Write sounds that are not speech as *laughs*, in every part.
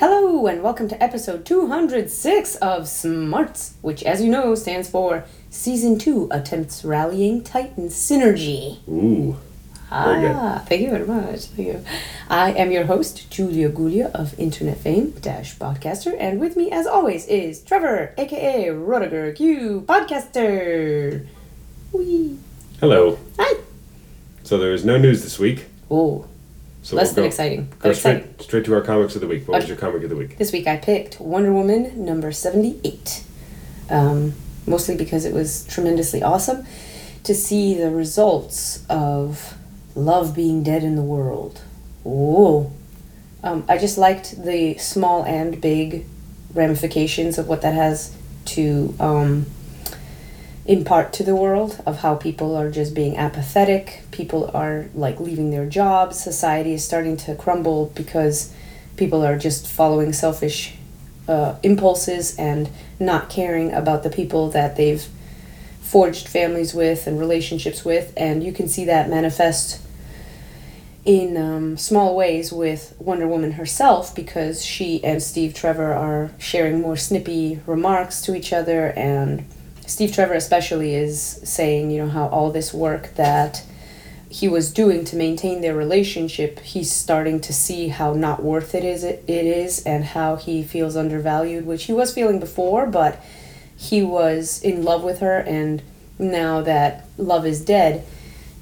Hello, and welcome to episode 206 of SMARTS, which, as you know, stands for Season 2 Attempts Rallying Titan Synergy. Ooh. Very good. Ah, thank you very much. Thank you. I am your host, Julia Gulia of Internet Fame Dash Podcaster, and with me, as always, is Trevor, aka Rodiger Q Podcaster. Whee. Hello. Hi. So there is no news this week. Oh, So less we'll than go, exciting. Go But exciting. straight, straight to our comics of the week. What was your comic of the week? This week I picked Wonder Woman number 78. Um, mostly because it was tremendously awesome to see the results of love being dead in the world. Whoa. Um, I just liked the small and big ramifications of what that has to um, impart to the world of how people are just being apathetic, people are like leaving their jobs, society is starting to crumble because people are just following selfish uh, impulses and not caring about the people that they've forged families with and relationships with, and you can see that manifest in um, small ways with Wonder Woman herself because she and Steve Trevor are sharing more snippy remarks to each other, and Steve Trevor especially is saying, you know, how all this work that he was doing to maintain their relationship, he's starting to see how not worth it is it, is and how he feels undervalued, which he was feeling before, but he was in love with her and now that love is dead,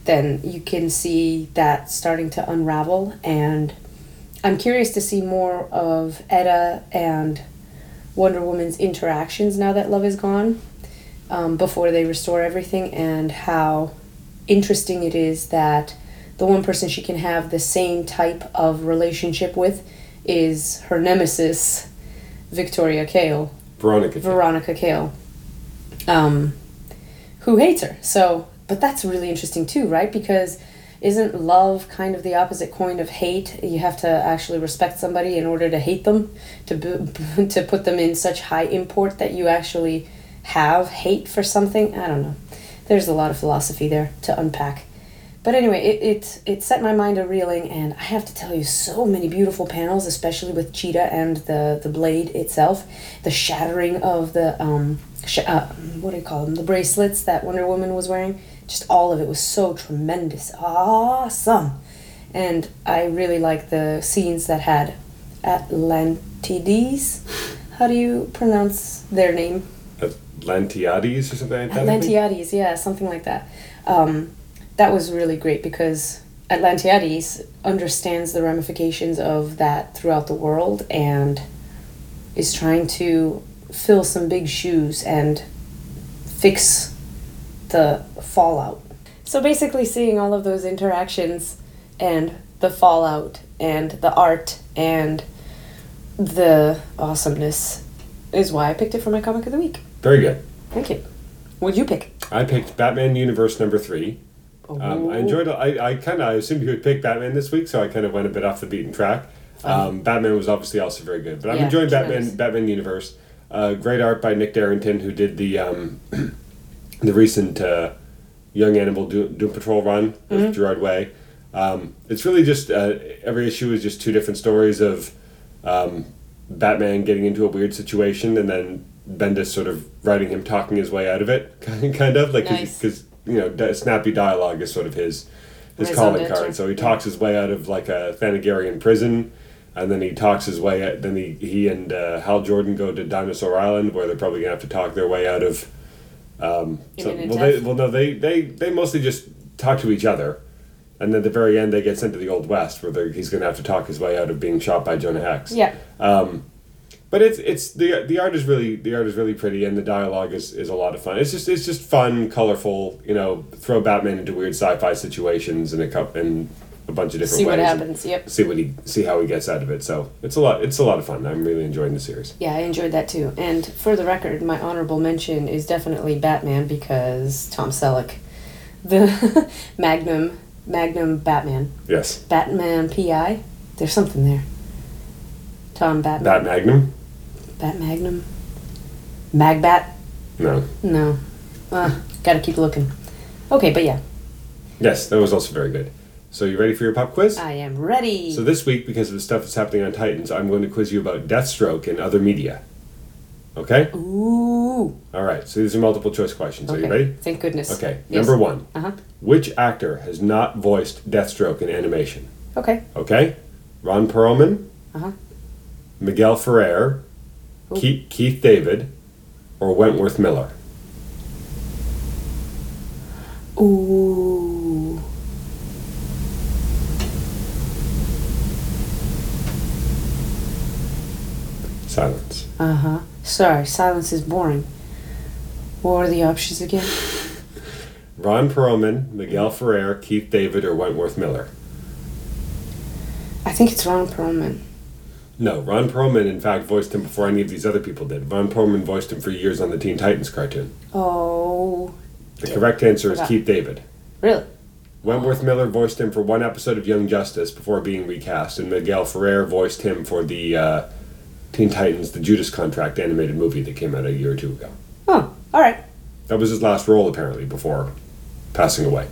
then you can see that starting to unravel and I'm curious to see more of Etta and Wonder Woman's interactions now that love is gone um, before they restore everything and how interesting it is that the one person she can have the same type of relationship with is her nemesis, Victoria Cale, Veronica. Veronica Cale, um, who hates her. So, but that's really interesting too, right? Because isn't love kind of the opposite coin of hate? You have to actually respect somebody in order to hate them, to b- *laughs* to put them in such high import that you actually have hate for something. I don't know. There's a lot of philosophy there to unpack. But anyway, it, it, it set my mind a reeling, and I have to tell you, so many beautiful panels, especially with Cheetah and the, the blade itself. The shattering of the, um, sh- uh, what do you call them? The bracelets that Wonder Woman was wearing. Just all of it was so tremendous. Awesome. And I really like the scenes that had Atlantides. How do you pronounce their name? Atlantiades or something like that. Atlantiades, yeah, something like that. Um, that was really great because Atlantiades understands the ramifications of that throughout the world and is trying to fill some big shoes and fix the fallout. So basically, seeing all of those interactions and the fallout and the art and the awesomeness is why I picked it for my comic of the week. Very good. Thank you. What'd you pick? I picked Batman Universe number three. Um, I enjoyed it. I, I kind of I assumed you would pick Batman this week, so I kind of went a bit off the beaten track. Um, Batman was obviously also very good, but I'm Yeah, enjoying Batman tremendous. Batman Universe. Uh, great art by Nick Derington, who did the um, *clears throat* the recent uh, Young Animal Doom, Doom Patrol run with Mm-hmm. Gerard Way. Um, it's really just uh, every issue is just two different stories of um, Batman getting into a weird situation and then Bendis sort of writing him talking his way out of it, *laughs* kind of like Nice. because you know di- snappy dialogue is sort of his his calling card. So he talks his way out of like a Thanagarian prison, and then he talks his way. Out, then he he and uh, Hal Jordan go to Dinosaur Island, where they're probably gonna have to talk their way out of. Um, so, well, they, well, no, they, they they mostly just talk to each other, and then at the very end they get sent to the Old West, where they're- he's gonna have to talk his way out of being shot by Jonah Hex. Yeah. Um, but it's it's the the art is really the art is really pretty and the dialogue is, is a lot of fun. It's just it's just fun, colorful. You know, throw Batman into weird sci-fi situations and a cup and a bunch of different See ways. what happens. Yep. See what he see how he gets out of it. So it's a lot. It's a lot of fun. I'm really enjoying the series. Yeah, I enjoyed that too. And for the record, my honorable mention is definitely Batman because Tom Selleck, the *laughs* Magnum Magnum Batman, Yes, Batman PI. There's something there. Tom Batman. Bat Magnum. Bat Magnum. Magbat. No. No. Uh, gotta keep looking. Okay, but yeah. Yes, that was also very good. So you ready for your pop quiz? I am ready. So this week, because of the stuff that's happening on Titans, I'm going to quiz you about Deathstroke and other media. Okay? Ooh. All right. So these are multiple choice questions. Are Okay. you ready? Thank goodness. Okay. Yes. Number one. Uh huh. Which actor has not voiced Deathstroke in animation? Okay. Okay? Ron Perlman, Uh huh. Miguel Ferrer. Keith, Keith David, or Wentworth Miller? Ooh. Silence. Uh huh. Sorry, silence is boring. What are the options again? *laughs* Ron Perlman, Miguel Ferrer, Keith David, or Wentworth Miller? I think it's Ron Perlman. No, Ron Perlman, in fact, voiced him before any of these other people did. Ron Perlman voiced him for years on the Teen Titans cartoon. Oh, The correct answer is Keith David. really? Wentworth Miller voiced him for one episode of Young Justice before being recast, and Miguel Ferrer voiced him for the uh, Teen Titans, the Judas Contract animated movie that came out a year or two ago. Oh, all right. That was his last role, apparently, before passing away.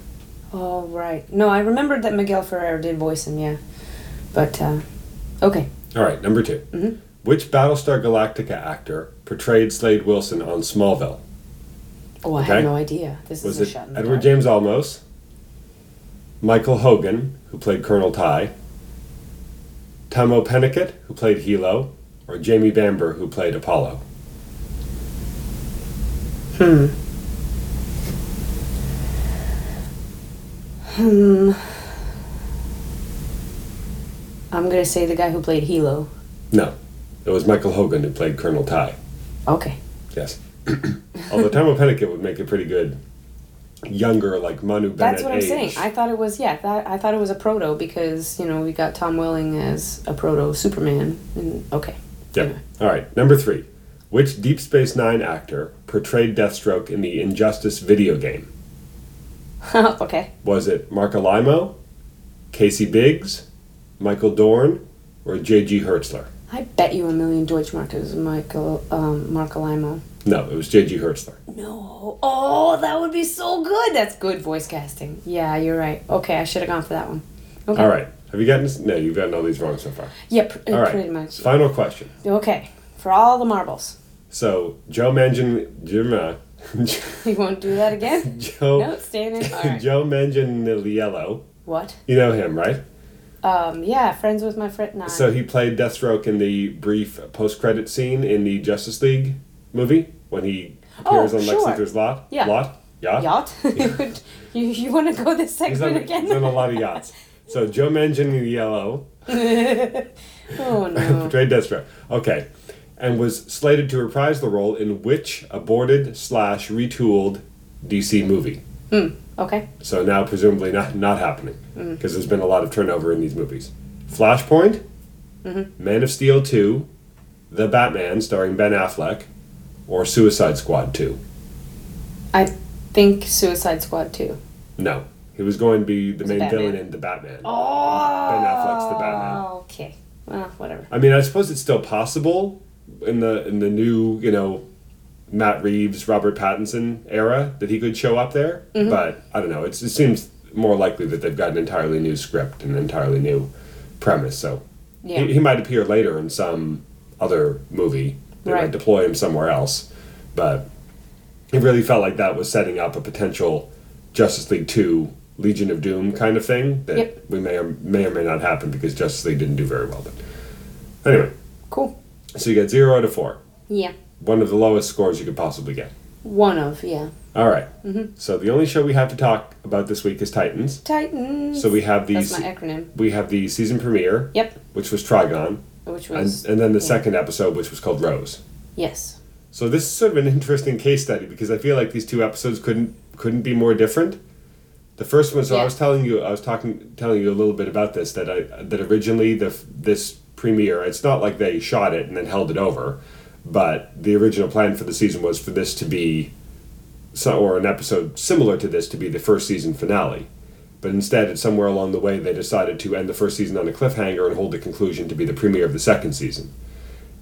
All right. No, I remembered that Miguel Ferrer did voice him. Yeah, but uh, okay. All right, number 2 Mhm. Which Battlestar Galactica actor portrayed Slade Wilson on Smallville? Oh, I Okay. have no idea. This Was is a it shot in the Edward. James Olmos, Michael Hogan, who played Colonel Tigh, Tahmoh Penikett, who played Helo, or Jamie Bamber, who played Apollo? Hmm. Hmm. I'm gonna say the guy who played Helo. No, it was Michael Hogan who played Colonel Tigh. Okay. Yes. *clears throat* Although Tahmoh Penikett would make a pretty good younger, like Manu Bennett That's what I'm age. saying. I thought it was yeah. That I thought it was a proto because you know we got Tom Welling as a proto Superman. And okay. Yep. All right. Number three. Which Deep Space Nine actor portrayed Deathstroke in the Injustice video game? *laughs* okay. Was it Marc Alaimo, Casey Biggs, Michael Dorn, or J.G. Hertzler? I bet you a million Deutsche Mark is Michael um, Marc Alaimo. No, it was J.G. Hertzler. No. Oh, that would be so good. That's good voice casting. Yeah, you're right. Okay, I should have gone for that one. Okay. All right. Have you gotten this? No, you've gotten all these wrong so far. Yep. All right. Pretty much. Final question. Okay. For all the marbles. So Joe Mangan, Jim, uh, *laughs* You won't do that again? *laughs* Joe, no, staying in. All *laughs* right. Joe Manganiello. What? You know him, right? Um, yeah, friends with my friend. Nah. So he played Deathstroke in the brief post-credit scene in the Justice League movie when he appears Oh, on sure. Lex Luthor's lot. Yeah. Lot. Yacht. yacht? *laughs* *laughs* you you want to go this He's on, segment he's on a lot of yachts. *laughs* So Joe Manganiello oh no. portrayed Deathstroke. Okay, and was slated to reprise the role in which aborted slash retooled DC movie? Okay. So now presumably not not happening mm-hmm. because there's been a lot of turnover in these movies. Flashpoint, mm-hmm. Man of Steel two, The Batman starring Ben Affleck, or Suicide Squad two. I think Suicide Squad two. No, he was going to be the main villain in The Batman. Oh. Ben Affleck's the Batman. Okay. Well, whatever. I mean, I suppose it's still possible in the in the new you know Matt Reeves, Robert Pattinson era that he could show up there. Mm-hmm. But I don't know. It's, it seems more likely that they've got an entirely new script and an entirely new premise. So Yeah. he, he might appear later in some other movie. They might deploy him somewhere else. But it really felt like that was setting up a potential Justice League two Legion of Doom kind of thing that Yep. we may or may or may not happen because Justice League didn't do very well. But anyway, Cool. so you get zero out of four. Yeah. One of the lowest scores you could possibly get. One of yeah. All right. Mm-hmm. So the only show we have to talk about this week is Titans. Titans. So we have the That's my acronym. we have the season premiere, Yep. which was Trigon, Which was and then the yeah. second episode, which was called Rose. yes. So this is sort of an interesting case study because I feel like these two episodes couldn't couldn't be more different. The first one, so I was telling you, I was talking, telling you a little bit about this that I that originally the this premiere, it's not like they shot it and then held it over, but the original plan for the season was for this to be, or an episode similar to this to be the first season finale. But instead, somewhere along the way, they decided to end the first season on a cliffhanger and hold the conclusion to be the premiere of the second season.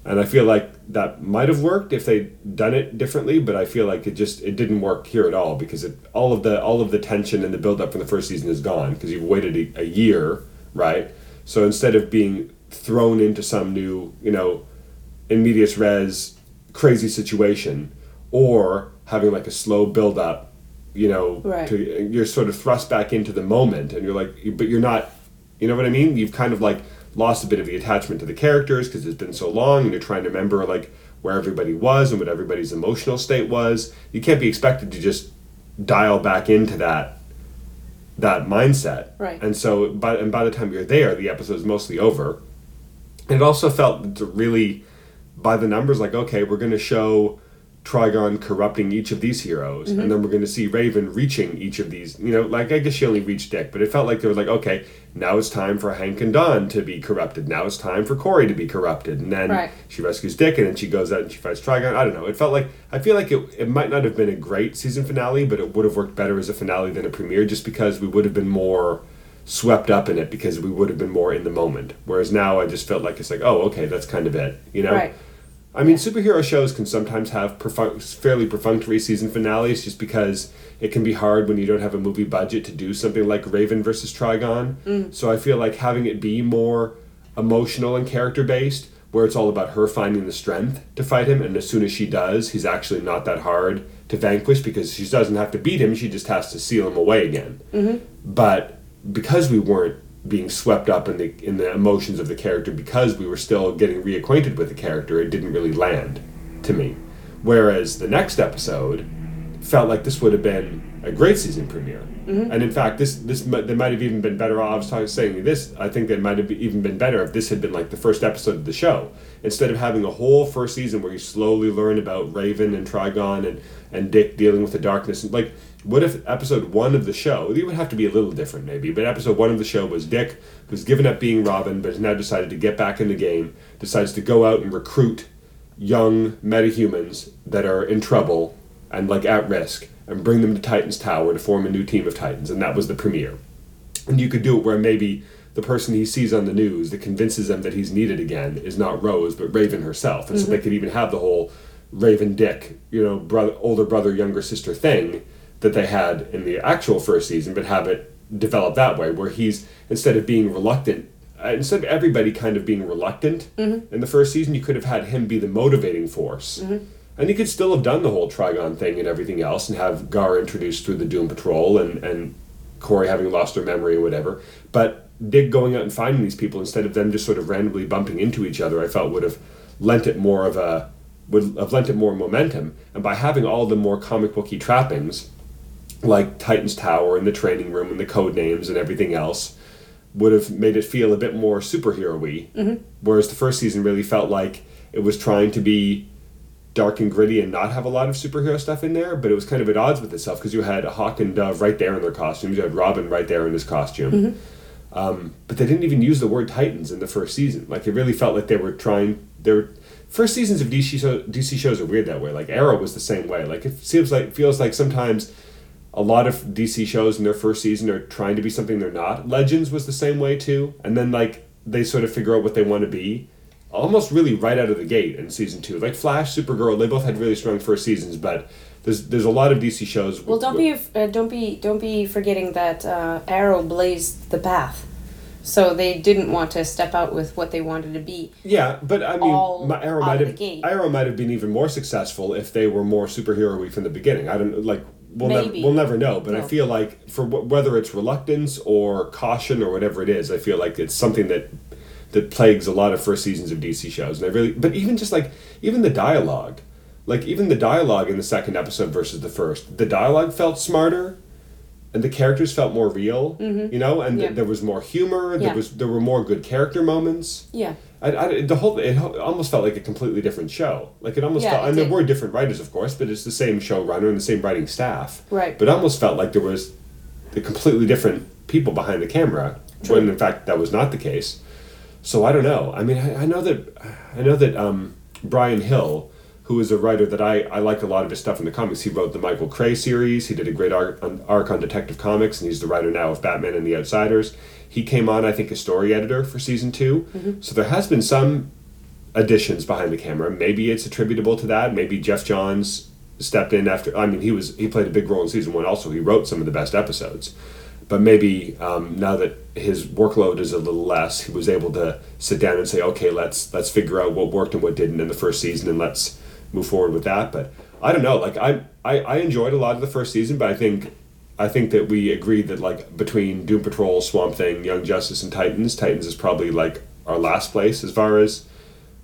and I feel like that might have worked if they'd done it differently. But I feel like it just it didn't work here at all because it all of the all of the tension and the build up from the first season is gone because you've waited a, a year, right? So instead of being thrown into some new, you know, in medias res crazy situation, or having like a slow build up, you know, Right. to, you're sort of thrust back into the moment, and you're like, but you're not, you know what I mean? You've kind of like lost a bit of the attachment to the characters because it's been so long, and you're trying to remember like where everybody was and what everybody's emotional state was. You can't be expected to just dial back into that that mindset. Right. And so by and by the time you're there, the episode's mostly over. And it also felt really by the numbers like okay, we're going to show Trigon corrupting each of these heroes, and mm-hmm. then we're going to see Raven reaching each of these. You know, like I guess she only reached Dick, but it felt like they were like, okay, now it's time for Hank and Don to be corrupted. Now it's time for Corey to be corrupted, and then Right. she rescues Dick, and then she goes out and she fights Trigon. I don't know. It felt like I feel like it, it might not have been a great season finale, but it would have worked better as a finale than a premiere, just because we would have been more swept up in it because we would have been more in the moment. Whereas now I just felt like it's like, oh, okay, that's kind of it. You know. Right. I mean, superhero shows can sometimes have fairly perfunctory season finales just because it can be hard when you don't have a movie budget to do something like Raven versus Trigon. Mm. So I feel like having it be more emotional and character based, where it's all about her finding the strength to fight him, and as soon as she does, he's actually not that hard to vanquish because she doesn't have to beat him, she just has to seal him away again. Mm-hmm. But because we weren't being swept up in the in the emotions of the character because we were still getting reacquainted with the character, it didn't really land to me. Whereas the next episode felt like this would have been a great season premiere. Mm-hmm. And in fact, this this they might have even been better. off. I was saying this. I think they might have even been better if this had been like the first episode of the show instead of having a whole first season where you slowly learn about Raven and Trigon and and Dick dealing with the darkness. And like, what if episode one of the show? It would have to be a little different maybe, but episode one of the show was Dick, who's given up being Robin, but has now decided to get back in the game. Decides to go out and recruit young metahumans that are in trouble and like at risk and bring them to Titan's Tower to form a new team of Titans, and that was the premiere. And you could do it where maybe the person he sees on the news that convinces him that he's needed again is not Rose but Raven herself, and so they mm-hmm. could even have the whole Raven Dick, you know, brother, older brother, younger sister thing that they had in the actual first season, but have it develop that way, where he's instead of being reluctant uh, instead of everybody kind of being reluctant in the first season, you could have had him be the motivating force. And you could still have done the whole Trigon thing and everything else and have Gar introduced through the Doom Patrol and, and Corey having lost her memory or whatever. But Dick going out and finding these people instead of them just sort of randomly bumping into each other, I felt would have lent it more of a would have lent it more momentum. And by having all the more comic booky trappings, like Titan's Tower and the training room and the code names and everything else, would have made it feel a bit more superhero-y. Whereas the first season really felt like it was trying to be dark and gritty and not have a lot of superhero stuff in there, but it was kind of at odds with itself because you had a Hawk and Dove right there in their costumes, you had Robin right there in his costume. Um, but they didn't even use the word Titans in the first season. Like it really felt like they were trying. They were first seasons of DC show, DC shows are weird that way. Like Arrow was the same way. Like it seems like feels like sometimes a lot of DC shows in their first season are trying to be something they're not. Legends was the same way too, and then like they sort of figure out what they want to be, almost really right out of the gate in season two. Like Flash, Supergirl, they both had really strong first seasons, but there's there's a lot of DC shows. Well, don't be uh, don't be don't be forgetting that uh, Arrow blazed the path, so they didn't want to step out with what they wanted to be. Yeah, but I mean, Arrow might have. Arrow might have been even more successful if they were more superhero-y from the beginning. I don't like. We'll never Maybe. we'll never know, but I feel like for wh- whether it's reluctance or caution or whatever it is, I feel like it's something that that plagues a lot of first seasons of DC shows. And I really, but even just like even the dialogue, like even the dialogue in the second episode versus the first, the dialogue felt smarter. And the characters felt more real, you know, and th- Mm-hmm. There was more humor. There Yeah. was there were more good character moments. Yeah, I, I, the whole it almost felt like a completely different show. Like it almost Yeah, felt, it and there were different writers, of course, but it's the same showrunner and the same writing staff. Right. But it almost felt like there was the completely different people behind the camera, True. when in fact that was not the case. So I don't know. I mean, I, I know that I know that um, Bryan Hill, who is a writer that I, I like a lot of his stuff in the comics. He wrote the Michael Cray series. He did a great arc on, arc on Detective Comics, and he's the writer now of Batman and the Outsiders. He came on, I think, as story editor for season 2 So there has been some additions behind the camera. Maybe it's attributable to that. Maybe Geoff Johns stepped in after. I mean, he was he played a big role in season one. Also, he wrote some of the best episodes. But maybe um, now that his workload is a little less, he was able to sit down and say, okay, let's let's figure out what worked and what didn't in the first season, and let's move forward with that. But I don't know. Like I I, I enjoyed a lot of the first season, but I think I think that we agreed that like between Doom Patrol, Swamp Thing, Young Justice, and Titans, Titans is probably like our last place as far as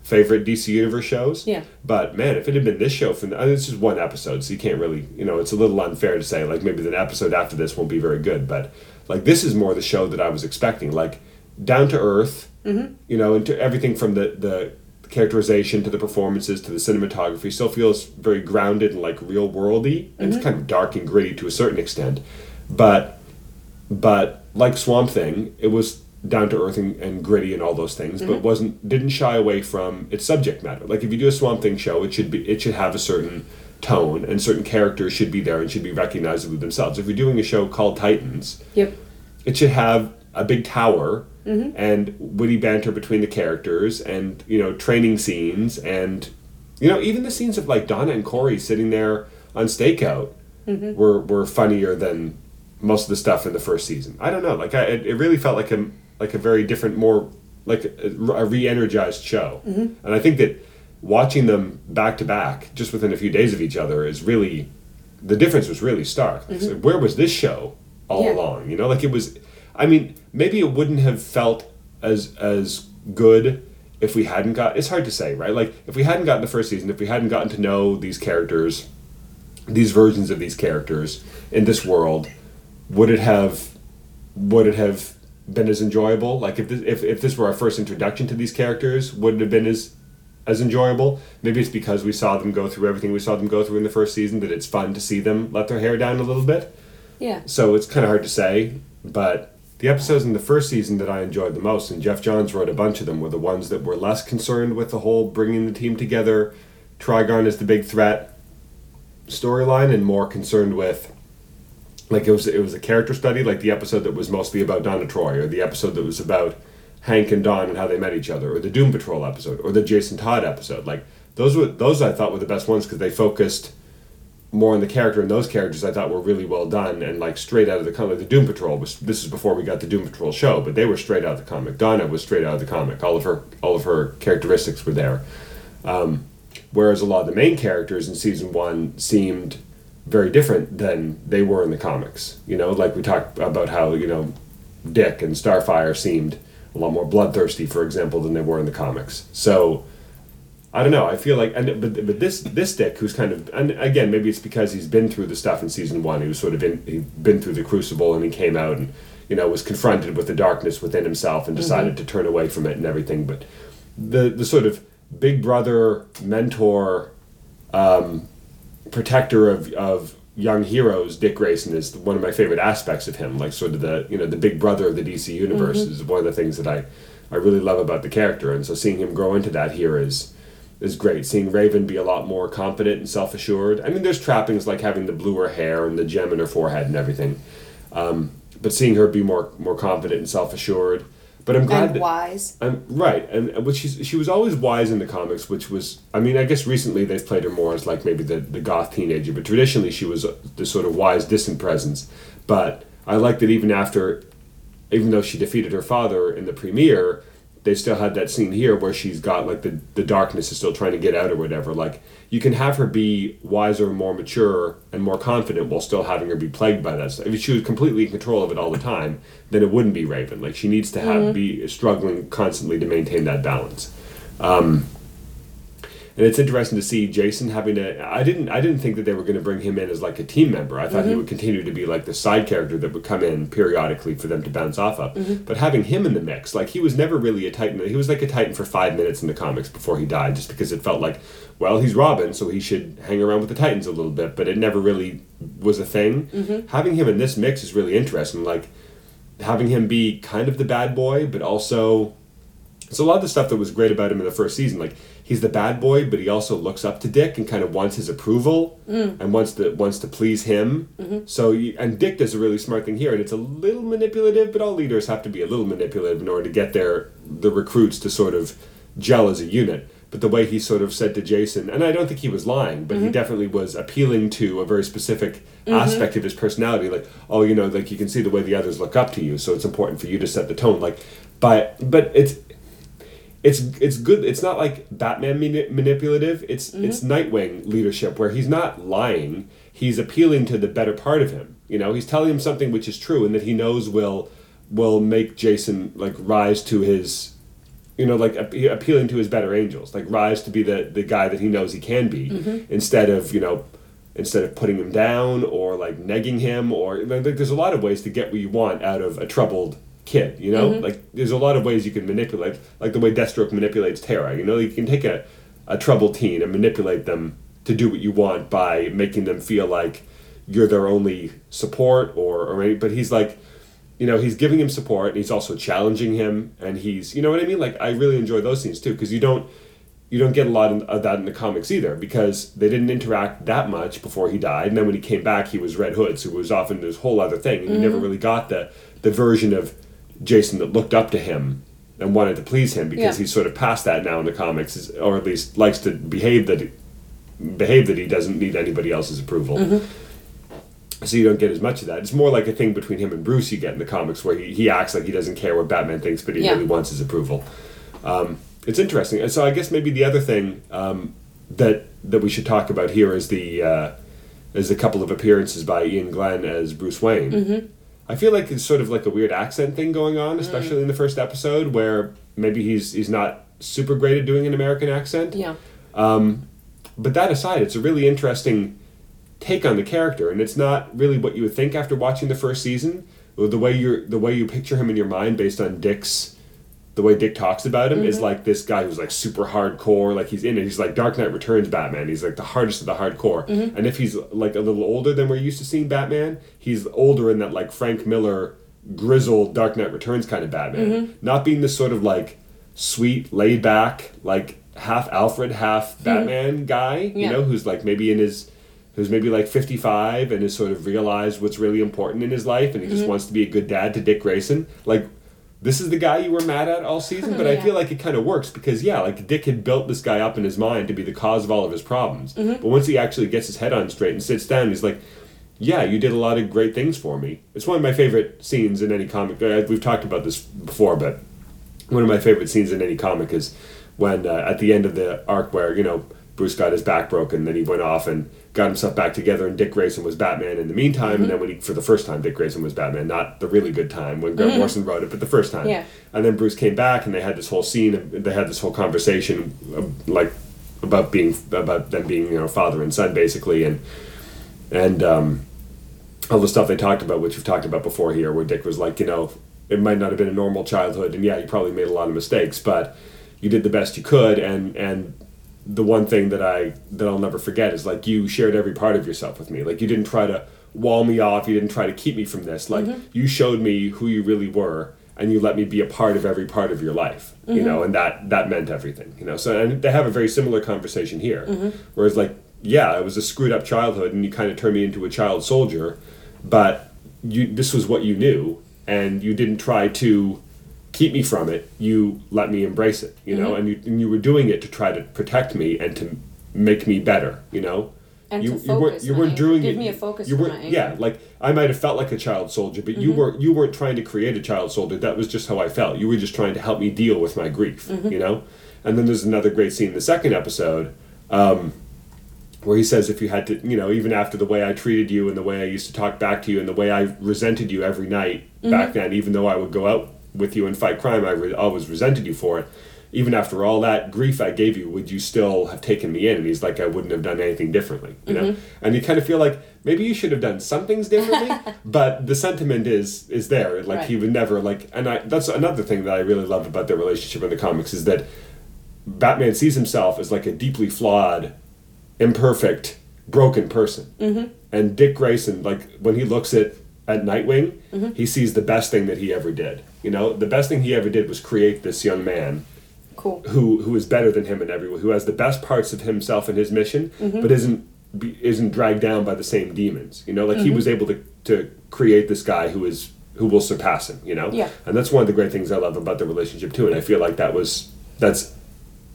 favorite DC Universe shows. Yeah. But man, if it had been this show from, I mean, it's just one episode, so you can't really, you know, it's a little unfair to say like maybe the episode after this won't be very good, but like this is more the show that I was expecting, like down to earth, Mm-hmm. you know, and to everything from the the characterization to the performances to the cinematography still feels very grounded and like real worldy and it's mm-hmm. kind of dark and gritty to a certain extent. But but like swamp thing it was down to earth and, and gritty and all those things but mm-hmm. wasn't didn't shy away from its subject matter. Like if you do a swamp thing show it should be it should have a certain tone and certain characters should be there and should be recognizable themselves. If you're doing a show called titans Yep. it should have a big tower Mm-hmm. and witty banter between the characters and you know training scenes and you know even the scenes of like Donna and Corey sitting there on stakeout mm-hmm. were were funnier than most of the stuff in the first season. I don't know, like I it really felt like a like a very different, more like a, re-energized show, mm-hmm. and I think that watching them back to back just within a few days of each other is really the difference was really stark. Like, where was this show all Yeah. along? You know, like it was. I mean, maybe it wouldn't have felt as as good if we hadn't got. It's hard to say, right? Like if we hadn't gotten the first season, if we hadn't gotten to know these characters, these versions of these characters in this world, would it have would it have been as enjoyable? Like if this, if if this were our first introduction to these characters, would it have been as as enjoyable? Maybe it's because we saw them go through everything we saw them go through in the first season that it's fun to see them let their hair down a little bit. Yeah. So it's kind of hard to say, but the episodes in the first season that I enjoyed the most, and Geoff Johns wrote a bunch of them, were the ones that were less concerned with the whole bringing the team together, Trigon is the big threat storyline, and more concerned with like it was it was a character study, like the episode that was mostly about Donna Troy, or the episode that was about Hank and Don and how they met each other, or the Doom Patrol episode, or the Jason Todd episode. Like those were those I thought were the best ones because they focused more on the character, and those characters I thought were really well done and like straight out of the comic. The Doom Patrol was this is before we got the Doom Patrol show, but they were straight out of the comic. Donna was straight out of the comic. All of her all of her characteristics were there. Um, whereas a lot of the main characters in season one seemed very different than they were in the comics. You know, like we talked about how you know Dick and Starfire seemed a lot more bloodthirsty, for example, than they were in the comics. So I don't know. I feel like, and but, but this this Dick, who's kind of, and again, maybe it's because he's been through the stuff in season one. He was sort of in, he'd been through the crucible, and he came out and you know was confronted with the darkness within himself and decided to turn away from it and everything. But the the sort of big brother mentor um, protector of, of young heroes, Dick Grayson is one of my favorite aspects of him. Like sort of the you know the big brother of the DC universe is one of the things that I I really love about the character, and so seeing him grow into that here is is great. Seeing Raven be a lot more confident and self assured. I mean, there's trappings like having the bluer hair and the gem in her forehead and everything, um, but seeing her be more more confident and self assured. But I'm glad And that, wise. I'm right, and but she's she was always wise in the comics, which was I mean I guess recently they've played her more as like maybe the the goth teenager, but traditionally she was the sort of wise, distant presence. But I like that even after, even though she defeated her father in the premiere, they still had that scene here where she's got like the the darkness is still trying to get out or whatever. Like you can have her be wiser, and more mature, and more confident while still having her be plagued by that stuff. If she was completely in control of it all the time, then it wouldn't be Raven. Like she needs to have be struggling constantly to maintain that balance. Um, and it's interesting to see Jason having to. I didn't. I didn't think that they were going to bring him in as like a team member. I thought he mm-hmm. would continue to be like the side character that would come in periodically for them to bounce off of. Mm-hmm. But having him in the mix, like he was never really a Titan. He was like a Titan for five minutes in the comics before he died, just because it felt like, well, he's Robin, so he should hang around with the Titans a little bit. But it never really was a thing. Mm-hmm. Having him in this mix is really interesting. Like having him be kind of the bad boy, but also so a lot of the stuff that was great about him in the first season, like he's the bad boy, but he also looks up to Dick and kind of wants his approval mm. and wants to wants to please him. Mm-hmm. So you, and Dick does a really smart thing here, and it's a little manipulative, but all leaders have to be a little manipulative in order to get their the recruits to sort of gel as a unit. but the way he sort of said to Jason, and I don't think he was lying, but he mm-hmm. definitely was appealing to a very specific mm-hmm. aspect of his personality. Like, oh, you know, like you can see the way the others look up to you, so it's important for you to set the tone. Like, but but it's it's it's good. It's not like Batman manipulative. It's mm-hmm. it's Nightwing leadership where he's not lying. He's appealing to the better part of him. You know, he's telling him something which is true and that he knows will will make Jason like rise to his you know like appealing to his better angels like rise to be the the guy that he knows he can be mm-hmm. instead of you know instead of putting him down or like negging him or like, there's a lot of ways to get what you want out of a troubled kid you know? Mm-hmm. Like there's a lot of ways you can manipulate like the way deathstroke manipulates Terra. you know? You can take a, a troubled teen and manipulate them to do what you want by making them feel like you're their only support or, or any- but he's like you know he's giving him support and he's also challenging him and he's you know what i mean? Like i really enjoy those scenes too because you don't you don't get a lot of that in the comics either because they didn't interact that much before he died and then when he came back he was red hood so it was often this whole other thing and you never mm-hmm. really got the the version of jason that looked up to him and wanted to please him because Yeah. he's sort of past that now in the comics or at least likes to behave that behave that he doesn't need anybody else's approval so you don't get as much of that. It's more like a thing between him and Bruce you get in the comics where he, he acts like he doesn't care what Batman thinks, but he Yeah. really wants his approval. Um, it's interesting. And so I guess maybe the other thing um, that that we should talk about here is the uh, is a couple of appearances by Iain Glen as Bruce Wayne. Mm-hmm. I feel like it's sort of like a weird accent thing going on, Mm. especially in the first episode where maybe he's he's not super great at doing an American accent. Yeah. But that aside, it's a really interesting take on the character, and it's not really what you would think after watching the first season. Or The way you the way you picture him in your mind based on Dick's, the way Dick talks about him is mm-hmm. like this guy who's like super hardcore. Like he's in it. He's like Dark Knight Returns Batman. He's like the hardest of the hardcore. Mm-hmm. And if he's like a little older than we're used to seeing Batman, he's older in that like Frank Miller grizzled Dark Knight Returns kind of Batman, mm-hmm. not being this sort of like sweet, laid back, like half Alfred, half Batman guy. You Yeah. know, who's like maybe in his who's maybe like 55 and has sort of realized what's really important in his life and he just wants to be a good dad to Dick Grayson. Like, this is the guy you were mad at all season, but I feel like it kind of works because, yeah, like Dick had built this guy up in his mind to be the cause of all of his problems. But once he actually gets his head on straight and sits down, he's like, yeah, you did a lot of great things for me. It's one of my favorite scenes in any comic. Uh, We've talked about this before, but one of my favorite scenes in any comic is when uh, at the end of the arc where you know Bruce got his back broken, then he went off and got himself back together, and Dick Grayson was Batman in the meantime. And then when he, for the first time, Dick Grayson was Batman, not the really good time when Grant Morrison wrote it, but the first time. Yeah. And then Bruce came back, and they had this whole scene. They had this whole conversation, uh, like about being about them being you know father and son basically, and and um, all the stuff they talked about, which we've talked about before here, where Dick was like, you know, it might not have been a normal childhood, and yeah, you probably made a lot of mistakes, but you did the best you could, and and the one thing that I that I'll never forget is like you shared every part of yourself with me. Like you didn't try to wall me off, you didn't try to keep me from this. Like mm-hmm. you showed me who you really were, and you let me be a part of every part of your life. You mm-hmm. know, and that that meant everything. You know, so and they have a very similar conversation here, mm-hmm. whereas like yeah, it was a screwed up childhood, and you kind of turned me into a child soldier, but you this was what you knew, and you didn't try to keep me from it. You let me embrace it, you know, and you and you were doing it to try to protect me and to make me better, you know. And you, to you weren't you weren't doing Give it. me a focus You weren't yeah. Mm-hmm. like I might have felt like a child soldier, but you weren't you weren't trying to create a child soldier. That was just how I felt. You were just trying to help me deal with my grief, Mm-hmm. you know. And then there's another great scene in the second episode um, where he says, if you had to, you know, even after the way I treated you and the way I used to talk back to you and the way I resented you every night Mm-hmm. back then, even though I would go out with you and fight crime, I re- always resented you for it. Even after all that grief I gave you, would you still have taken me in? And he's like, I wouldn't have done anything differently, you know. Mm-hmm. And you kind of feel like maybe you should have done some things differently, *laughs* but the sentiment is is there. Like he would never like, and I that's another thing that I really love about their relationship in the comics is that Batman sees himself as like a deeply flawed, imperfect, broken person. Mm-hmm. And Dick Grayson, like when he looks at at Nightwing, Mm-hmm. he sees the best thing that he ever did. You know, the best thing he ever did was create this young man Cool. who who is better than him and everyone? who has the best parts of himself and his mission, Mm-hmm. but isn't be, isn't dragged down by the same demons. You know, like Mm-hmm. he was able to to create this guy who is who will surpass him. You know, Yeah. and that's one of the great things I love about the relationship too. And I feel like that was that's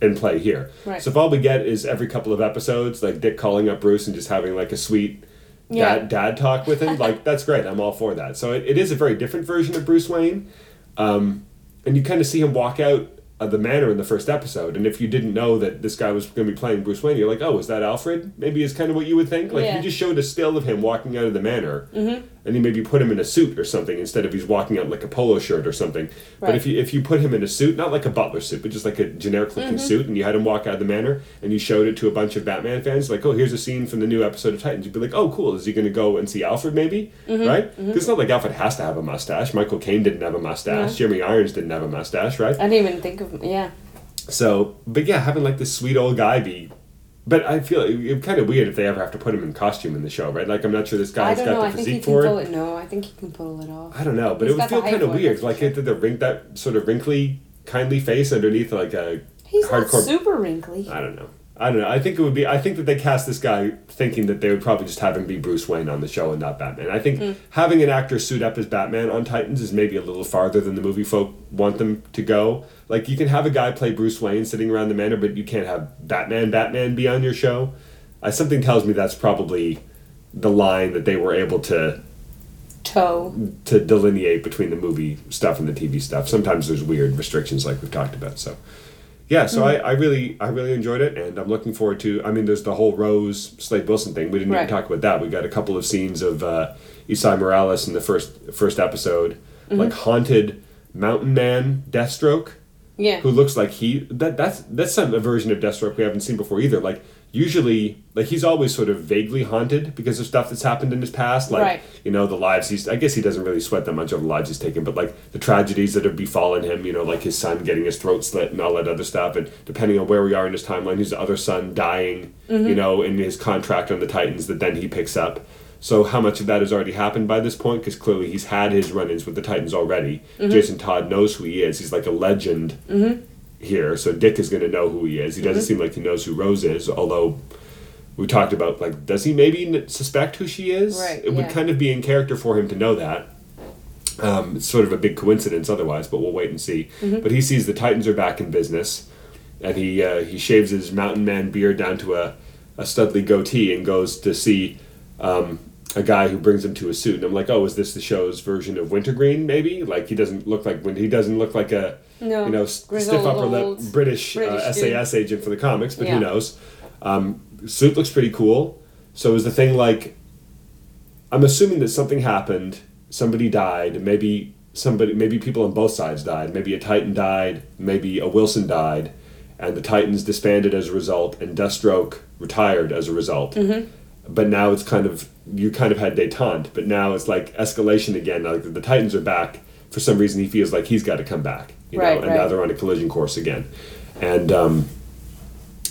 in play here. Right. So if all we get is every couple of episodes, like Dick calling up Bruce and just having like a sweet Yeah. dad, dad talk with him, like that's great. I'm all for that. So it, it is a very different version of Bruce Wayne. Um, and you kind of see him walk out of the manor in the first episode. And if you didn't know that this guy was going to be playing Bruce Wayne, you're like, oh, is that Alfred? Maybe is kind of what you would think. Like Yeah. you just showed a still of him walking out of the manor, mm-hmm. And you maybe put him in a suit or something instead of he's walking out in like a polo shirt or something. Right. But if you if you put him in a suit, not like a butler suit, but just like a generic looking Mm-hmm. suit, and you had him walk out of the manor, and you showed it to a bunch of Batman fans, like, oh, here's a scene from the new episode of Titans. You'd be like, oh, cool. Is he going to go and see Alfred? Maybe, Mm-hmm. right? 'Cause it's not like Alfred has to have a mustache. Michael Caine didn't have a mustache. Jeremy Irons didn't have a mustache, right? I didn't even think of yeah. So, but yeah, having like this sweet old guy be. But I feel it, it's kind of weird if they ever have to put him in costume in the show, right? Like, I'm not sure this guy's got know. the I think he physique for it. it. No, I think he can pull it off. I don't know, but He's it would feel kind of weird. Like, sure. the wrink that sort of wrinkly, kindly face underneath like a He's not hardcore. super wrinkly. I don't know. I don't know. I think it would be. I think that they cast this guy thinking that they would probably just have him be Bruce Wayne on the show and not Batman. I think Hmm. having an actor suit up as Batman on Titans is maybe a little farther than the movie folk want them to go. Like you can have a guy play Bruce Wayne sitting around the manor, but you can't have Batman Batman be on your show. Uh, something tells me that's probably the line that they were able to Toe. to delineate between the movie stuff and the TV stuff. Sometimes there's weird restrictions like we've talked about. So yeah, so I, I really I really enjoyed it and I'm looking forward to I mean there's the whole Rose Slade Wilson thing. We didn't Right. even talk about that. We got a couple of scenes of uh Esai Morales in the first first episode. Like haunted mountain man Deathstroke Yeah. who looks like he that that's that's some a version of Deathstroke we haven't seen before either. Like usually, like he's always sort of vaguely haunted because of stuff that's happened in his past. Like Right. you know the lives he's. I guess he doesn't really sweat that much over the lives he's taken, but like the tragedies that have befallen him. You know, like his son getting his throat slit and all that other stuff. And depending on where we are in his timeline, his other son dying. Mm-hmm. You know, in his contract on the Titans that then he picks up. So how much of that has already happened by this point? Because clearly he's had his run-ins with the Titans already. Jason Todd knows who he is. He's like a legend here. So Dick is going to know who he is. He doesn't Mm-hmm. seem like he knows who Rose is, although we talked about like, does he maybe suspect who she is? Right, It would kind of be in character for him to know that. Um, it's sort of a big coincidence otherwise, but we'll wait and see. Mm-hmm. But he sees the Titans are back in business, and he uh, he shaves his mountain man beard down to a, a studly goatee and goes to see um, a guy who brings him to a suit. And I'm like, oh, is this the show's version of Wintergreen? Maybe like he doesn't look like when he doesn't look like a No, you know stiff upper lip British, British uh. SAS agent for the comics, but Yeah. who knows? Um, suit looks pretty cool. So is the thing like? I'm assuming that something happened. Somebody died. Maybe somebody. Maybe people on both sides died. Maybe a Titan died. Maybe a Wilson died, and the Titans disbanded as a result, and Deathstroke retired as a result. Mm-hmm. But now it's kind of you kind of had detente, but now it's like escalation again. Like the Titans are back. For some reason, he feels like he's got to come back. You know, Right, and now they're on a collision course again, and. um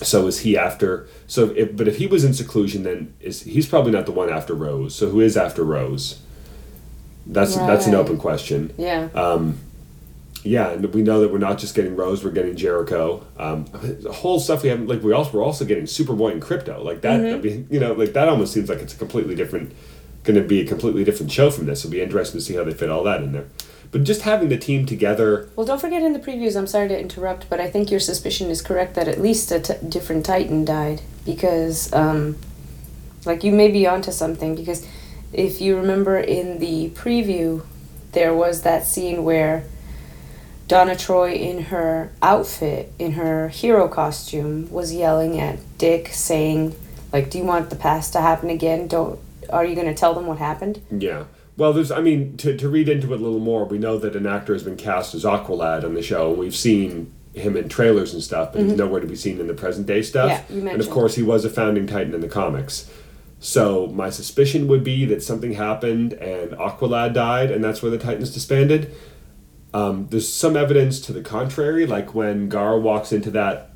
so is he after? So, if, but if he was in seclusion, then is he's probably not the one after Rose. So who is after Rose? That's that's an open question. Yeah. Yeah, and we know that we're not just getting Rose; we're getting Jericho. Um, the whole stuff we haven't like. We also we're also getting Superboy and Krypto. Like that. I mean, you know, like that almost seems like it's a completely different, going to be a completely different show from this. It'll be interesting to see how they fit all that in there. But just having the team together. Well, don't forget in the previews, I'm sorry to interrupt, but I think your suspicion is correct that at least a t- different Titan died. Because, um, like, you may be onto something. Because if you remember in the preview, there was that scene where Donna Troy, in her outfit, in her hero costume, was yelling at Dick, saying, like, do you want the past to happen again? Don't. Are you going to tell them what happened? Yeah. Well, there's, I mean, to, to read into it a little more, we know that an actor has been cast as Aqualad on the show, and we've seen him in trailers and stuff, but he's nowhere to be seen in the present day stuff. Mm-hmm. Yeah, you mentioned. and of course, he was a founding Titan in the comics. So my suspicion would be that something happened and Aqualad died, and that's where the Titans disbanded. Um, there's some evidence to the contrary, like when Gar walks into that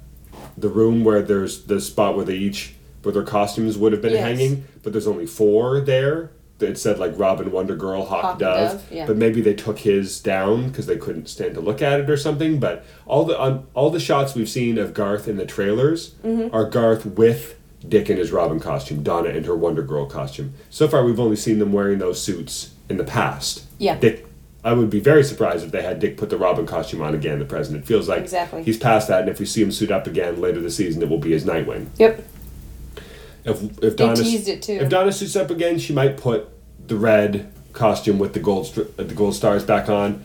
the room where there's the spot where they each where their costumes would have been Yes. hanging, but there's only four there. It said like Robin, Wonder Girl, Hawk, Hawk Dove, Dove, yeah. but maybe they took his down because they couldn't stand to look at it or something. But all the on, all the shots we've seen of Garth in the trailers Mm-hmm. are Garth with Dick in his Robin costume, Donna in her Wonder Girl costume. So far, we've only seen them wearing those suits in the past. Yeah. Dick I would be very surprised if they had Dick put the Robin costume on again. The president feels like Exactly. he's past that, and if we see him suit up again later this season, it will be as Nightwing. Yep. If if Donna teased it too. if Donna suits up again, she might put the red costume with the gold stri- uh, the gold stars back on.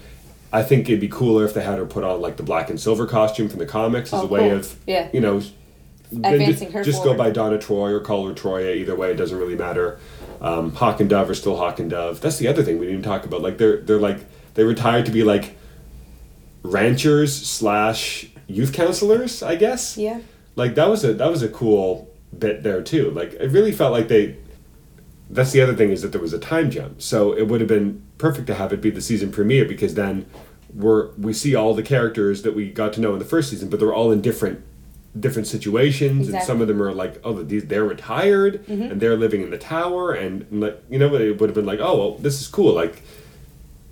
I think it'd be cooler if they had her put on like the black and silver costume from the comics as Oh, a way cool. of Yeah. you know Advancing just, her just go by Donna Troy or call her Troia. Either way, it doesn't really matter. Um, Hawk and Dove are still Hawk and Dove. That's the other thing we didn't even talk about. Like they're they're like they retired to be like ranchers slash youth counselors, I guess Yeah. like that was a that was a cool bit there too. Like it really felt like they. That's the other thing is that there was a time jump, so it would have been perfect to have it be the season premiere because then we're we see all the characters that we got to know in the first season, but they're all in different different situations, and some of them are like, oh, these they're retired and they're living in the tower, and like you know, it would have been like, oh, well, this is cool, like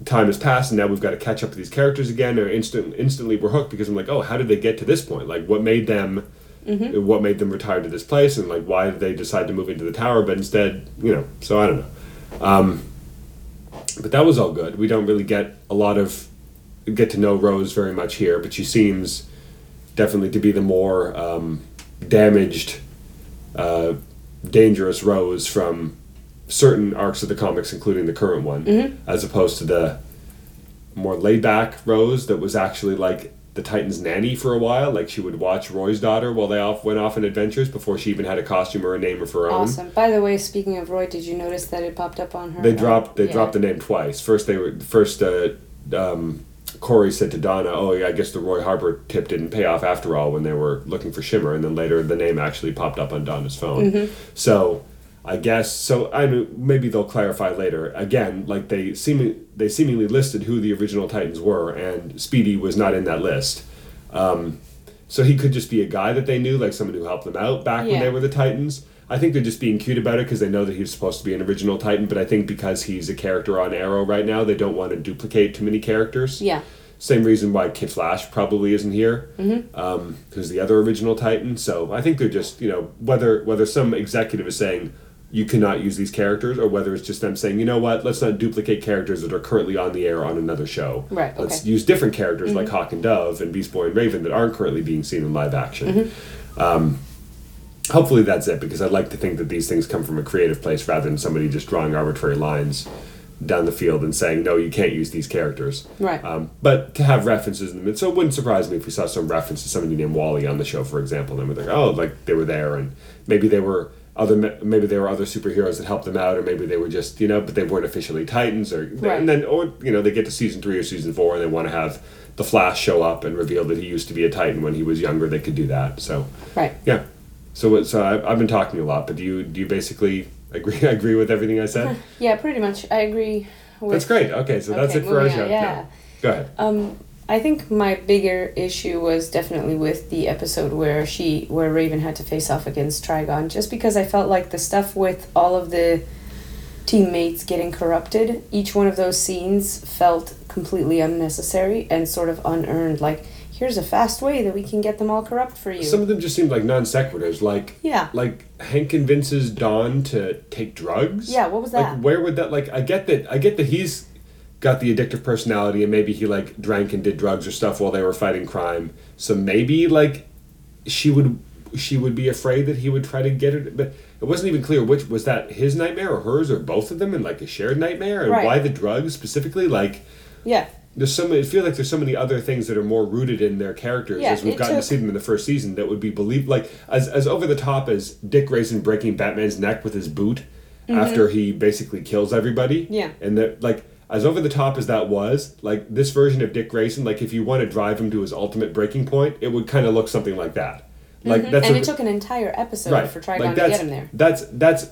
time has passed and now we've got to catch up with these characters again or instant instantly we're hooked because I'm like oh how did they get to this point? Like what made them what made them retire to this place and like why did they decide to move into the tower but instead you know so I don't know. Um, but that was all good. We don't really get a lot of get to know Rose very much here but she seems definitely to be the more um, damaged uh, dangerous Rose from certain arcs of the comics, including the current one, as opposed to the more laid back Rose that was actually like the Titans' nanny for a while. Like she would watch Roy's daughter while they off went off on adventures before she even had a costume or a name of her own. Awesome. By the way, speaking of Roy, did you notice that it popped up on her? They dropped they yeah. dropped the name twice. First they were first uh, um, Kory said to Donna, "Oh yeah, I guess the Roy Harper tip didn't pay off after all when they were looking for Shimmer." And then later the name actually popped up on Donna's phone. Mm-hmm. So I guess so. I know maybe they'll clarify later. Again, like they seem they seemingly listed who the original Titans were, and Speedy was not in that list. Um, so he could just be a guy that they knew, like someone who helped them out back when they were the Titans. I think they're just being cute about it because they know that he's supposed to be an original Titan, but I think because he's a character on Arrow right now, they don't want to duplicate too many characters. Yeah. Same reason why Kid Flash probably isn't here, um, the other original Titan. So I think they're just you know whether whether some executive is saying you cannot use these characters, or whether it's just them saying you know what, let's not duplicate characters that are currently on the air on another show. Right, Okay. Let's use different characters like Hawk and Dove and Beast Boy and Raven that aren't currently being seen in live action. Um, hopefully that's it because I'd like to think that these things come from a creative place rather than somebody just drawing arbitrary lines down the field and saying no, you can't use these characters. Right. Um, but to have references in them, so it wouldn't surprise me if we saw some reference to somebody named Wally on the show, for example. And we're like, oh, like they were there, and maybe they were other, maybe they were other superheroes that helped them out, or maybe they were just, you know, but they weren't officially Titans, or Right. and then, or you know, they get to season three or season four, and they want to have the Flash show up and reveal that he used to be a Titan when he was younger. They could do that. So Right. yeah. So what- so I, I've been talking a lot, but do you do you basically agree *laughs* agree with everything I said? *laughs* Yeah, pretty much. I agree with. That's great. Okay, so that's Okay, it for our show. on, No. yeah. Go ahead. Um, I think my bigger issue was definitely with the episode where she, where Raven had to face off against Trigon, just because I felt like the stuff with all of the teammates getting corrupted, each one of those scenes felt completely unnecessary and sort of unearned. Like, here's a fast way that we can get them all corrupt for you. Some of them just seemed like non sequiturs, like yeah. like Hank convinces Dawn to take drugs. Yeah, what was that? Like where would that like I get that I get that he's got the addictive personality and maybe he like drank and did drugs or stuff while they were fighting crime. So maybe like she would she would be afraid that he would try to get her but it wasn't even clear which was that his nightmare or hers or both of them in like a shared nightmare and Right. why the drugs specifically like Yeah. There's so many, I feel like there's so many other things that are more rooted in their characters Yeah, as we've it gotten to see them in the first season that would be believed like as as over the top as Dick Grayson breaking Batman's neck with his boot after he basically kills everybody. Mm-hmm. Yeah. And that like as over the top as that was, like this version of Dick Grayson, like if you want to drive him to his ultimate breaking point, it would kind of look something like that. Like that's and a- it took an entire episode right. for Trigon like to get him there. That's that's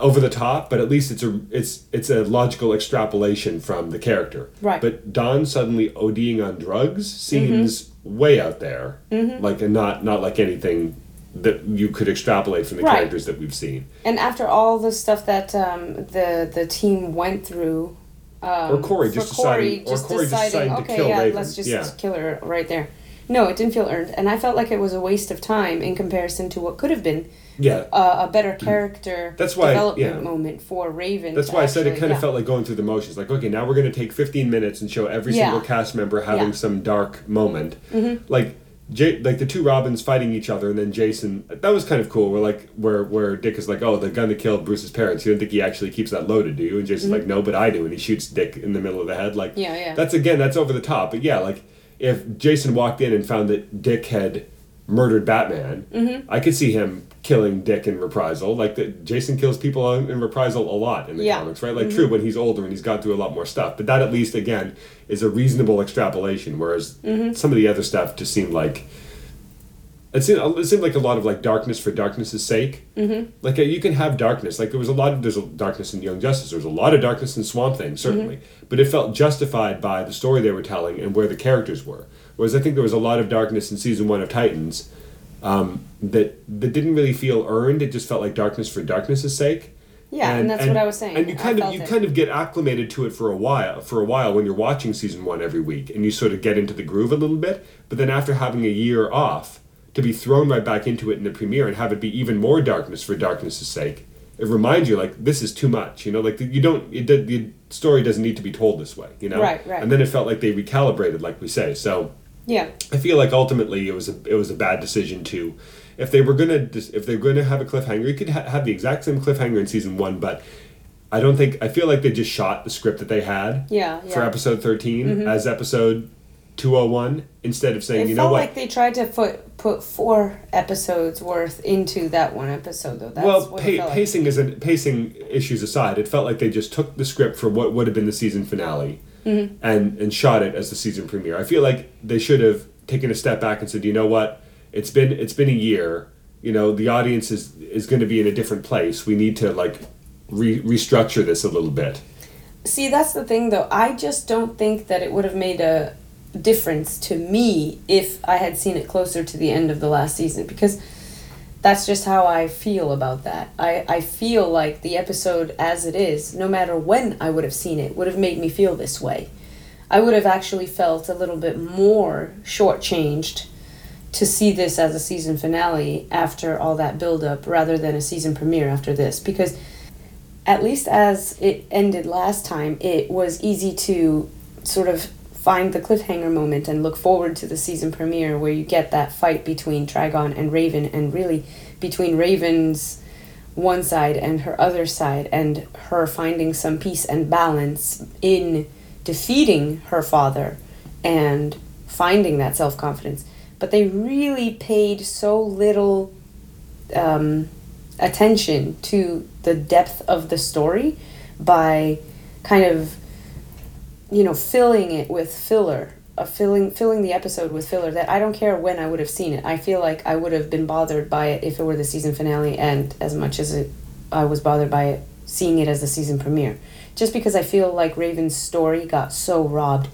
over the top, but at least it's a it's it's a logical extrapolation from the character. Right. Mm-hmm. But Dawn suddenly ODing on drugs seems way out there. Like and not not like anything that you could extrapolate from the Right. characters that we've seen. And after all the stuff that um, the the team went through, um, Or Kory just Kory deciding- or just Kory just deciding, deciding to okay, kill yeah, Raven." let's just Yeah. kill her right there. No, it didn't feel earned, and I felt like it was a waste of time in comparison to what could have been Yeah. a, a better character That's why- development yeah. moment for Raven. That's why I said it actually- kind of felt like going through the motions. Like, okay, now we're going to take 15 minutes and show every Yeah. single cast member having Yeah. some dark moment. Mm-hmm. Like, J- like the two Robins fighting each other, and then Jason. That was kind of cool. Where like where where Dick is like, oh, the gun that killed Bruce's parents. You don't think he actually keeps that loaded, do you? And Jason's like, no, but I do, and he shoots Dick in the middle of the head. Like, Mm-hmm. Yeah, yeah. That's again, that's over the top. But yeah, like if Jason walked in and found that Dick had murdered Batman, Mm-hmm. I could see him killing Dick in reprisal. Like that, Jason kills people in reprisal a lot in the Yeah. Mm-hmm. comics, right? Like true when he's older and he's gone through a lot more stuff. But that at least again is a reasonable extrapolation. Whereas Mm-hmm. some of the other stuff just seemed like. It seemed, it seemed like a lot of like darkness for darkness' sake. Mm-hmm. Like uh, you can have darkness. Like there was a lot of there's a darkness in Young Justice. There was a lot of darkness in Swamp Thing, certainly, but it felt justified by the story they were telling and where the characters were. Whereas I think there was a lot of darkness in season one of Titans um, that that didn't really feel earned. It just felt like darkness for darkness' sake. Yeah, and that's what I was saying. And you I kind of you it. kind of get acclimated to it for a while. For a while, when you're watching season one every week, and you sort of get into the groove a little bit. But then after having a year off, to be thrown right back into it in the premiere and have it be even more darkness for darkness' sake, it reminds you like this is too much. You know, like you don't. It, the, the story doesn't need to be told this way. You know. Right, right. And then it felt like they recalibrated, like we say. So. Yeah, I feel like ultimately it was a it was a bad decision to, if they were gonna if they're gonna have a cliffhanger, you could ha- have the exact same cliffhanger in season one, but I don't think I feel like they just shot the script that they had yeah, for yeah. Mm-hmm. episode 13 as episode two hundred one instead of saying It you know what like they tried to put put four episodes worth into that one episode, though. That's well, what pa- it felt like. pacing isn't pacing issues aside. It felt like they just took the script for what would have been the season finale Mm-hmm. and and shot it as the season premiere. I feel like they should have taken a step back and said, you know what, it's been it's been a year. You know, the audience is is going to be in a different place. We need to like re- restructure this a little bit. See, that's the thing, though. I just don't think that it would have made a difference to me if I had seen it closer to the end of the last season because that's just how I feel about that. I, I feel like the episode as it is, no matter when I would have seen it, would have made me feel this way. I would have actually felt a little bit more shortchanged to see this as a season finale after all that build up rather than a season premiere after this because at least as it ended last time, it was easy to sort of find the cliffhanger moment and look forward to the season premiere where you get that fight between Trigon and Raven and really between Raven's one side and her other side and her finding some peace and balance in defeating her father and finding that self-confidence. But they really paid so little um, attention to the depth of the story by kind of you know filling it with filler uh, filling filling the episode with filler that I don't care when I would have seen it. I feel like I would have been bothered by it if it were the season finale and as much as it I was bothered by it seeing it as the season premiere. Just because I feel like Raven's story got so robbed.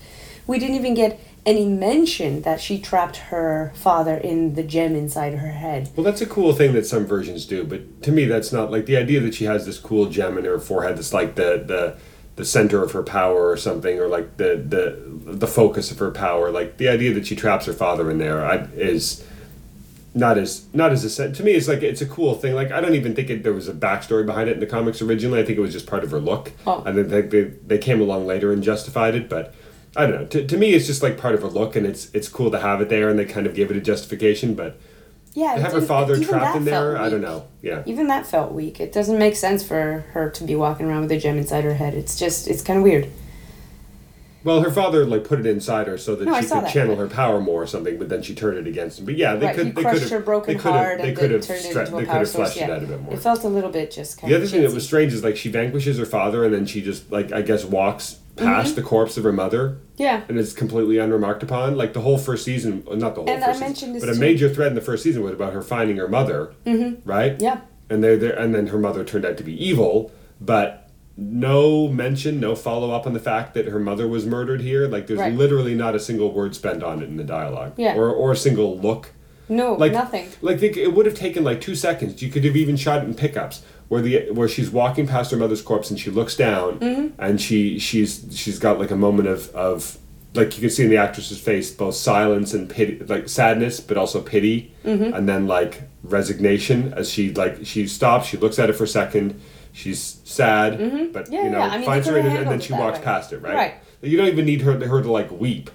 We didn't even get any mention that she trapped her father in the gem inside her head. Well, that's a cool thing that some versions do, but to me, that's not like the idea that she has this cool gem in her forehead that's like the the the center of her power or something, or like the the the focus of her power. Like the idea that she traps her father in there I, is not as not as a set. to me. It's like it's a cool thing. Like I don't even think it, there was a backstory behind it in the comics originally. I think it was just part of her look. Oh. I then think they they came along later and justified it, but. I don't know. To, to me, it's just like part of her look, and it's it's cool to have it there, and they kind of gave it a justification. But Yeah, to have her father trapped in there, I don't know. Yeah. Even that felt weak. It doesn't make sense for her to be walking around with a gem inside her head. It's just, it's kind of weird. Well, her father like put it inside her so that No, she could that, channel but- her power more or something. But then she turned it against him. But yeah, they right, could. he they crushed could her broken they could heart They could have. turned it stre- into a they could have fleshed Yeah. it out a bit more. It felt a little bit just kind The of other thing that was strange is like she vanquishes her father and then she just like I guess walks past Mm-hmm. the corpse of her mother Yeah. and is completely unremarked upon. Like the whole first season, not the whole And I first season, mentioned this but a major thread in the first season was about her finding her mother, mm-hmm. right? Yeah. And they there and then her mother turned out to be evil, but no mention, no follow up on the fact that her mother was murdered here. Like there's Right. literally not a single word spent on it in the dialogue, Yeah. or or a single look. No, Like nothing. Like they, it would have taken like two seconds. You could have even shot it in pickups where the where she's walking past her mother's corpse and she looks down Mm-hmm. and she she's she's got like a moment of of like you can see in the actress's face both silence and pity, like sadness, but also pity, Mm-hmm. and then like resignation as she like she stops, she looks at it for a second, she's sad, but Mm-hmm. Yeah, you know yeah. I mean, finds her could've and, and then she walks way. past it, right? Right. You don't even need her her to like weep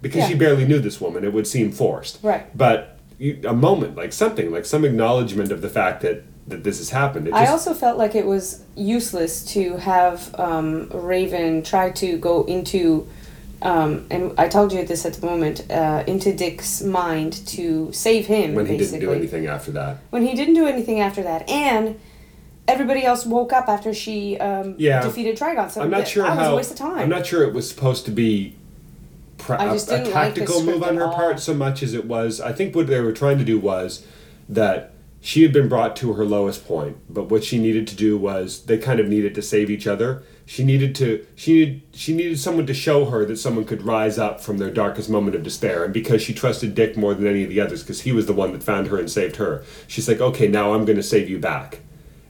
because Yeah. she barely knew this woman. It would seem forced, Right. But you, a moment, like something, like some acknowledgement of the fact that that this has happened. It I also felt like it was useless to have um, Raven try to go into, um, and I told you this at the moment, uh, into Dick's mind to save him. when he basically. didn't do anything after that. When he didn't do anything after that, and everybody else woke up after she um, Yeah. defeated Trigon. So I'm not sure that was how. a waste of time. I'm not sure it was supposed to be pra- I a, just a didn't like tactical move on her part so much as it was. I think what they were trying to do was that she had been brought to her lowest point, but what she needed to do was they kind of needed to save each other. She needed to she needed she needed someone to show her that someone could rise up from their darkest moment of despair, and because she trusted Dick more than any of the others, because he was the one that found her and saved her, she's like, okay, now I'm going to save you back.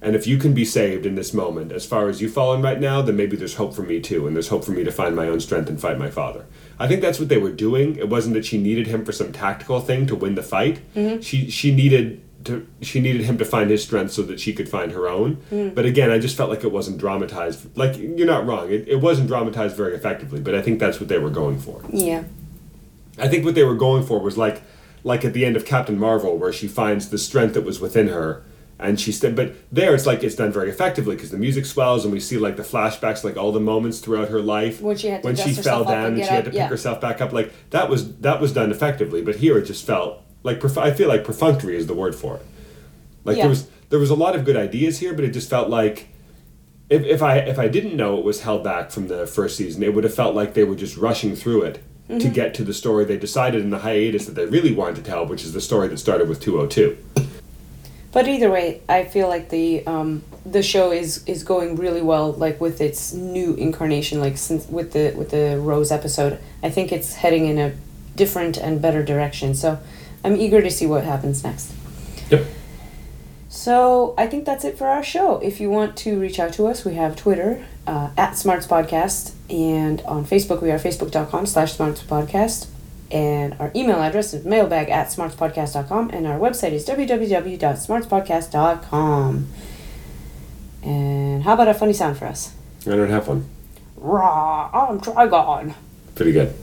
And if you can be saved in this moment, as far as you've fallen right now, then maybe there's hope for me too, and there's hope for me to find my own strength and fight my father. I think that's what they were doing. It wasn't that she needed him for some tactical thing to win the fight. Mm-hmm. She she needed to she needed him to find his strength so that she could find her own. Hmm. But again, I just felt like it wasn't dramatized. Like you're not wrong. It, it wasn't dramatized very effectively. But I think that's what they were going for. yeah. I think what they were going for was like like at the end of Captain Marvel where she finds the strength that was within her and she st- but there it's like it's done very effectively because the music swells and we see like the flashbacks like all the moments throughout her life When she had to when she fell down and and she had to pick yeah. herself back up like that was that was done effectively but here it just felt like perf- I feel like perfunctory is the word for it like Yeah. there was there was a lot of good ideas here but it just felt like if, if I if I didn't know it was held back from the first season, it would have felt like they were just rushing through it to Mm-hmm. get to the story they decided in the hiatus that they really wanted to tell, which is the story that started with 202. But either way, I feel like the um, the show is is going really well, like with its new incarnation, like since with the with the Rose episode. I think it's heading in a different and better direction. So I'm eager to see what happens next. Yep. So I think that's it for our show. If you want to reach out to us, we have Twitter uh, at Smarts Podcast, and on Facebook we are facebook.com slash Smarts Podcast. And our email address is mailbag at smartspodcast.com, and our website is www.smartspodcast.com. And how about a funny sound for us? I don't have one. Raw, I'm Trigon. Pretty good.